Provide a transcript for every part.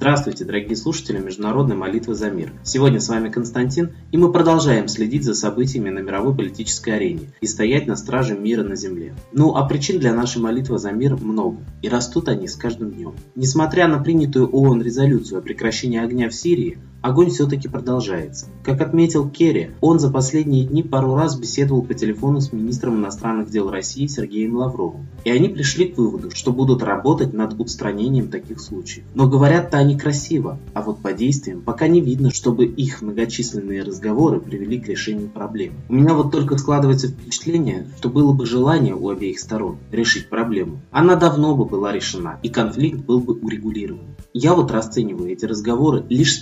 Здравствуйте, дорогие слушатели Международной молитвы за мир. Сегодня с вами Константин, и мы продолжаем следить за событиями на мировой политической арене и стоять на страже мира на земле. Ну, а причин для нашей молитвы за мир много, и растут они с каждым днем. Несмотря на принятую ООН резолюцию о прекращении огня в Сирии, огонь все-таки продолжается. Как отметил Керри, он за последние дни пару раз беседовал по телефону с министром иностранных дел России Сергеем Лавровым. И они пришли к выводу, что будут работать над устранением таких случаев. Но говорят-то они красиво, а вот по действиям пока не видно, чтобы их многочисленные разговоры привели к решению проблемы. У меня вот только складывается впечатление, что было бы желание у обеих сторон решить проблему. Она давно бы была решена, и конфликт был бы урегулирован. Я вот расцениваю эти разговоры лишь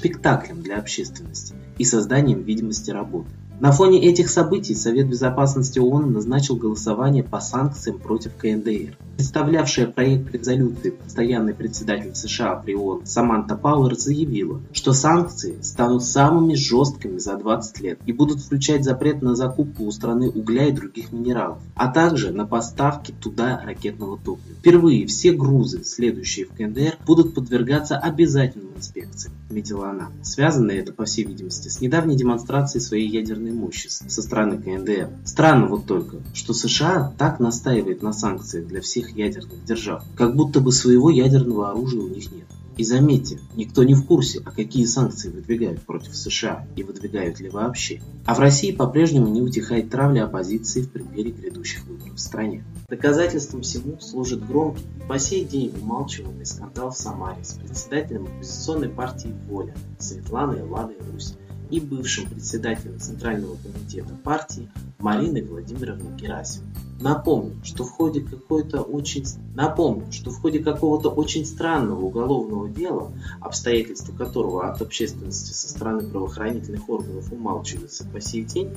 спектаклем для общественности и созданием видимости работы. На фоне этих событий Совет Безопасности ООН назначил голосование по санкциям против КНДР. Представлявшая проект резолюции постоянный председатель США при ООН Саманта Пауэр заявила, что санкции станут самыми жесткими за 20 лет и будут включать запрет на закупку у страны угля и других минералов, а также на поставки туда ракетного топлива. Впервые все грузы, следующие в КНДР, будут подвергаться обязательным инспекциям, отметила она. Связано это, по всей видимости, с недавней демонстрацией своей ядерной мощи со стороны КНДР. Странно вот только, что США так настаивает на санкциях для всех ядерных держав, как будто бы своего ядерного оружия у них нет. И заметьте, никто не в курсе, а какие санкции выдвигают против США и выдвигают ли вообще. А в России по-прежнему не утихает травля оппозиции в преддверии грядущих выборов в стране. Доказательством всему служит громкий и по сей день умалчиваемый скандал в Самаре с председателем оппозиционной партии «Воля» Светланой Ладой Русь и бывшим председателем Центрального комитета партии Мариной Владимировной Герасимовой. Напомню, что в ходе какой-то очень напомню, что в ходе какого-то очень странного уголовного дела, обстоятельства которого от общественности со стороны правоохранительных органов умалчиваются по сей день,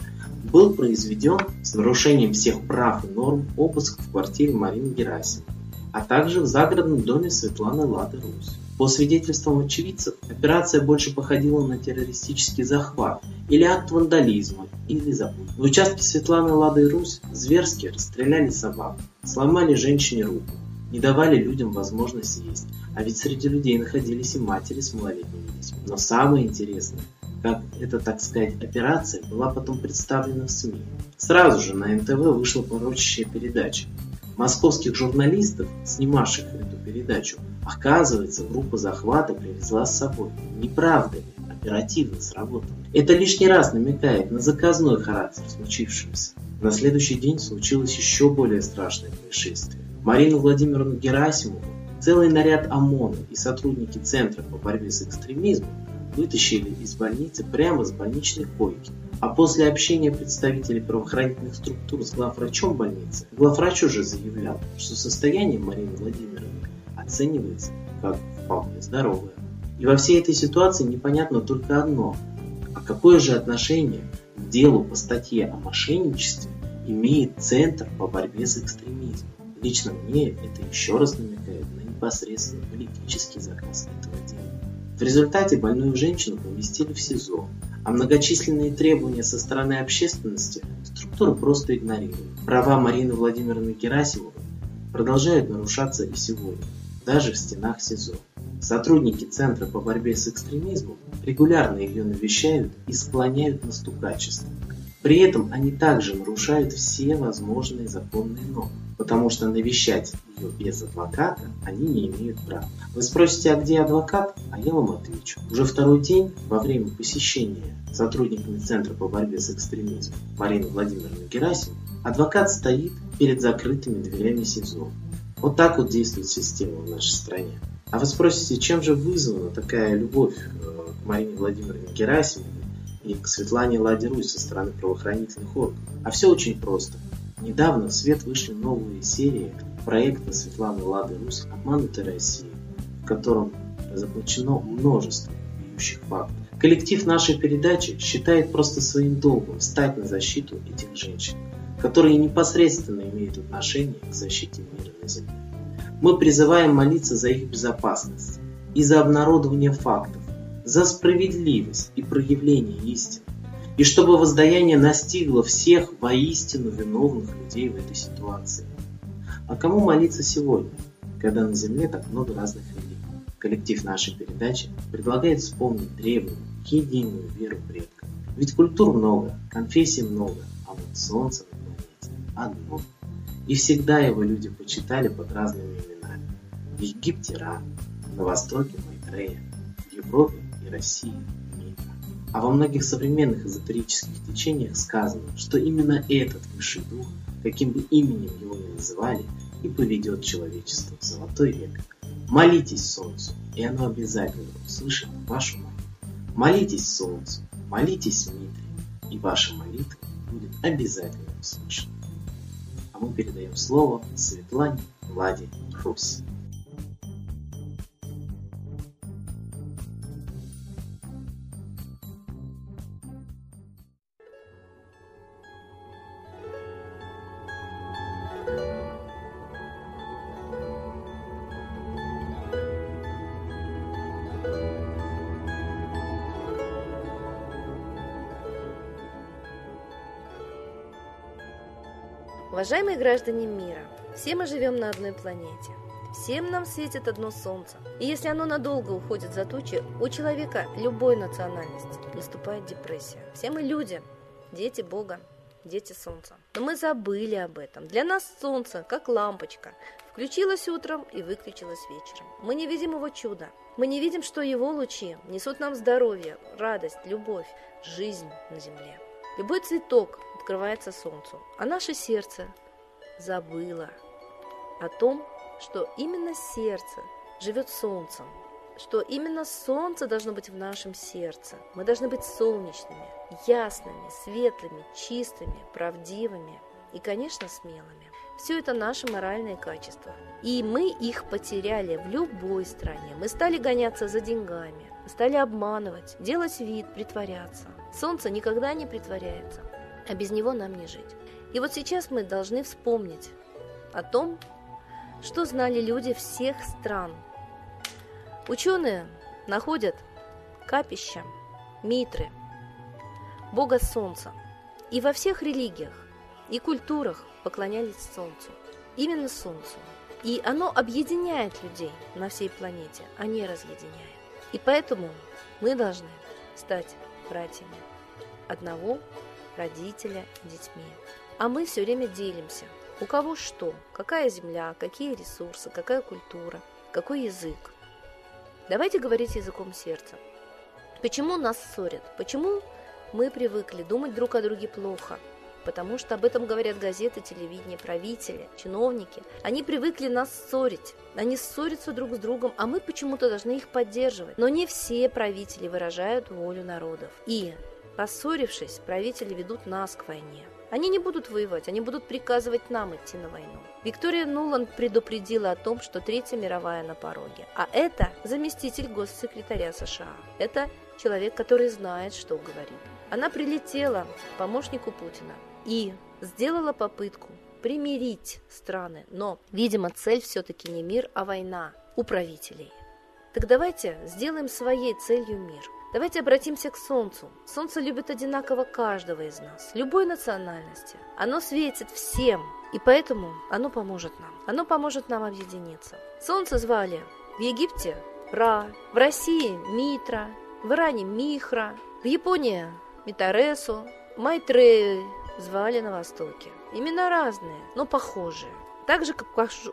был произведен с нарушением всех прав и норм обыск в квартире Марины Герасимовой, а также в загородном доме Светланы Лады Русь. По свидетельствам очевидцев, операция больше походила на террористический захват или акт вандализма, или забудь. В участке Светланы Лады и Русь зверски расстреляли собак, сломали женщине руку, не давали людям возможность есть, а ведь среди людей находились и матери с малолетними детьми. Но самое интересное, как эта, так сказать, операция была потом представлена в СМИ. Сразу же на НТВ вышла порочащая передача. Московских журналистов, снимавших эту передачу, Оказывается, группа захвата привезла с собой. Неправда ли? Оперативно сработало. Это лишний раз намекает на заказной характер случившегося. На следующий день случилось еще более страшное происшествие. Марину Владимировну Герасимову, целый наряд ОМОНа и сотрудники Центра по борьбе с экстремизмом вытащили из больницы прямо с больничной койки. А после общения представителей правоохранительных структур с главврачом больницы, главврач уже заявлял, что состояние Марины Владимировны оценивается как вполне здоровая. И во всей этой ситуации непонятно только одно. А какое же отношение к делу по статье о мошенничестве имеет Центр по борьбе с экстремизмом? Лично мне это еще раз намекает на непосредственно политический заказ этого дела. В результате больную женщину поместили в СИЗО, а многочисленные требования со стороны общественности структура просто игнорирует. Права Марины Владимировны Герасимовой продолжают нарушаться и сегодня даже в стенах СИЗО. Сотрудники Центра по борьбе с экстремизмом регулярно ее навещают и склоняют на стукачество. При этом они также нарушают все возможные законные нормы, потому что навещать ее без адвоката они не имеют права. Вы спросите, а где адвокат? А я вам отвечу. Уже второй день во время посещения сотрудниками Центра по борьбе с экстремизмом Марины Владимировны Герасимовой адвокат стоит перед закрытыми дверями СИЗО вот так вот действует система в нашей стране. А вы спросите, чем же вызвана такая любовь э, к Марине Владимировне Герасимовой и к Светлане Ладе со стороны правоохранительных органов? А все очень просто. Недавно в свет вышли новые серии проекта Светланы Лады Русь «Обманутая Россия», в котором заключено множество бьющих фактов. Коллектив нашей передачи считает просто своим долгом стать на защиту этих женщин, которые непосредственно имеют отношение к защите мира на Земле. Мы призываем молиться за их безопасность и за обнародование фактов, за справедливость и проявление истины, и чтобы воздаяние настигло всех воистину виновных людей в этой ситуации. А кому молиться сегодня, когда на Земле так много разных религий? коллектив нашей передачи предлагает вспомнить древнюю, единую веру предков. Ведь культур много, конфессий много, а вот солнце на планете одно. И всегда его люди почитали под разными именами. В Египте Ра, на Востоке Майтрея, в Европе и России Митра. А во многих современных эзотерических течениях сказано, что именно этот высший дух, каким бы именем его ни называли, и поведет человечество в золотой век. Молитесь солнцу, и оно обязательно услышит вашу молитву. Молитесь солнцу, молитесь Митре, и ваша молитва будет обязательно услышана. А мы передаем слово Светлане Владе Рус. Уважаемые граждане мира, все мы живем на одной планете. Всем нам светит одно солнце. И если оно надолго уходит за тучи, у человека любой национальности наступает депрессия. Все мы люди, дети Бога, дети солнца. Но мы забыли об этом. Для нас солнце, как лампочка, включилось утром и выключилось вечером. Мы не видим его чуда. Мы не видим, что его лучи несут нам здоровье, радость, любовь, жизнь на земле. Любой цветок открывается солнцу, а наше сердце забыло о том, что именно сердце живет солнцем, что именно солнце должно быть в нашем сердце. Мы должны быть солнечными, ясными, светлыми, чистыми, правдивыми и, конечно, смелыми. Все это наши моральные качества. И мы их потеряли в любой стране. Мы стали гоняться за деньгами, стали обманывать, делать вид, притворяться. Солнце никогда не притворяется, а без него нам не жить. И вот сейчас мы должны вспомнить о том, что знали люди всех стран. Ученые находят капища, митры, бога солнца. И во всех религиях и культурах поклонялись солнцу. Именно солнцу. И оно объединяет людей на всей планете, а не разъединяет. И поэтому мы должны стать братьями одного родителя детьми. А мы все время делимся. У кого что, какая земля, какие ресурсы, какая культура, какой язык. Давайте говорить языком сердца. Почему нас ссорят? Почему мы привыкли думать друг о друге плохо? Потому что об этом говорят газеты, телевидение, правители, чиновники. Они привыкли нас ссорить. Они ссорятся друг с другом, а мы почему-то должны их поддерживать. Но не все правители выражают волю народов. И, поссорившись, правители ведут нас к войне. Они не будут воевать, они будут приказывать нам идти на войну. Виктория Нуланд предупредила о том, что Третья мировая на пороге. А это заместитель госсекретаря США. Это человек, который знает, что говорит. Она прилетела к помощнику Путина и сделала попытку примирить страны. Но, видимо, цель все-таки не мир, а война у правителей. Так давайте сделаем своей целью мир. Давайте обратимся к Солнцу. Солнце любит одинаково каждого из нас, любой национальности. Оно светит всем, и поэтому оно поможет нам. Оно поможет нам объединиться. Солнце звали в Египте Ра, в России Митра, в Иране Михра, в Японии Митаресу, Майтрею звали на Востоке. Имена разные, но похожие. Так же, как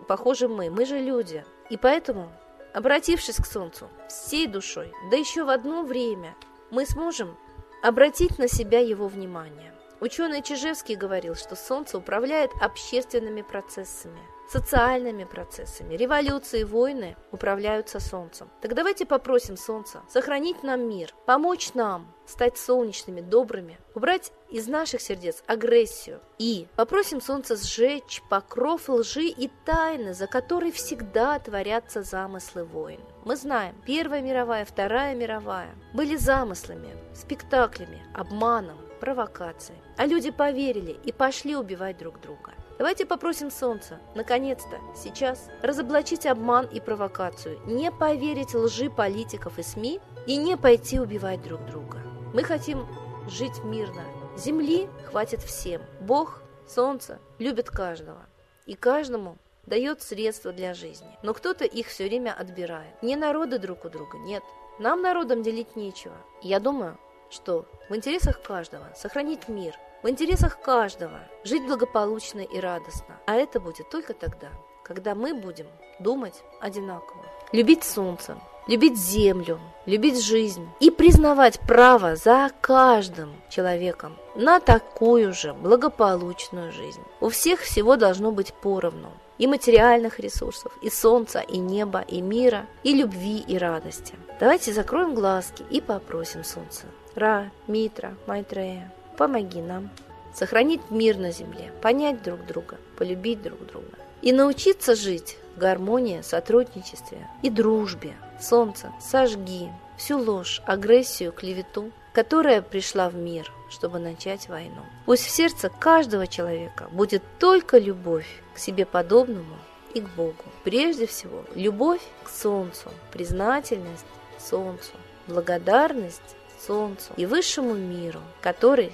похожи мы, мы же люди. И поэтому, обратившись к Солнцу всей душой, да еще в одно время, мы сможем обратить на себя его внимание. Ученый Чижевский говорил, что Солнце управляет общественными процессами – социальными процессами. Революции, войны управляются Солнцем. Так давайте попросим Солнца сохранить нам мир, помочь нам стать солнечными, добрыми, убрать из наших сердец агрессию. И попросим Солнце сжечь покров лжи и тайны, за которой всегда творятся замыслы войн. Мы знаем, Первая мировая, Вторая мировая были замыслами, спектаклями, обманом, провокацией. А люди поверили и пошли убивать друг друга. Давайте попросим Солнца, наконец-то, сейчас, разоблачить обман и провокацию, не поверить лжи политиков и СМИ и не пойти убивать друг друга. Мы хотим жить мирно. Земли хватит всем. Бог, Солнце любит каждого. И каждому дает средства для жизни, но кто-то их все время отбирает. Не народы друг у друга, нет. Нам народам делить нечего. Я думаю, что в интересах каждого сохранить мир, в интересах каждого жить благополучно и радостно. А это будет только тогда, когда мы будем думать одинаково. Любить солнце, любить землю, любить жизнь и признавать право за каждым человеком на такую же благополучную жизнь. У всех всего должно быть поровну. И материальных ресурсов, и солнца, и неба, и мира, и любви, и радости. Давайте закроем глазки и попросим солнце. Ра, Митра, Майтрея, помоги нам сохранить мир на земле, понять друг друга, полюбить друг друга и научиться жить в гармонии, сотрудничестве и дружбе. Солнце, сожги всю ложь, агрессию, клевету, которая пришла в мир, чтобы начать войну. Пусть в сердце каждого человека будет только любовь к себе подобному и к Богу. Прежде всего, любовь к Солнцу, признательность Солнцу, благодарность Солнцу и высшему миру, который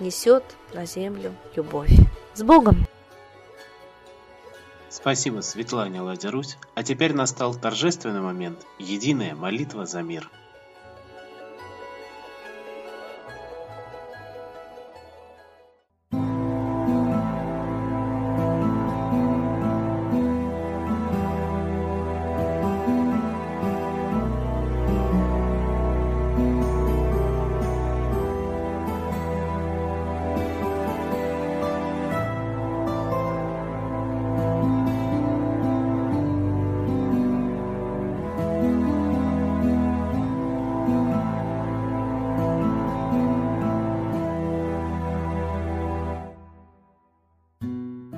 несет на землю любовь. С Богом! Спасибо Светлане Ладярусь. А теперь настал торжественный момент – единая молитва за мир.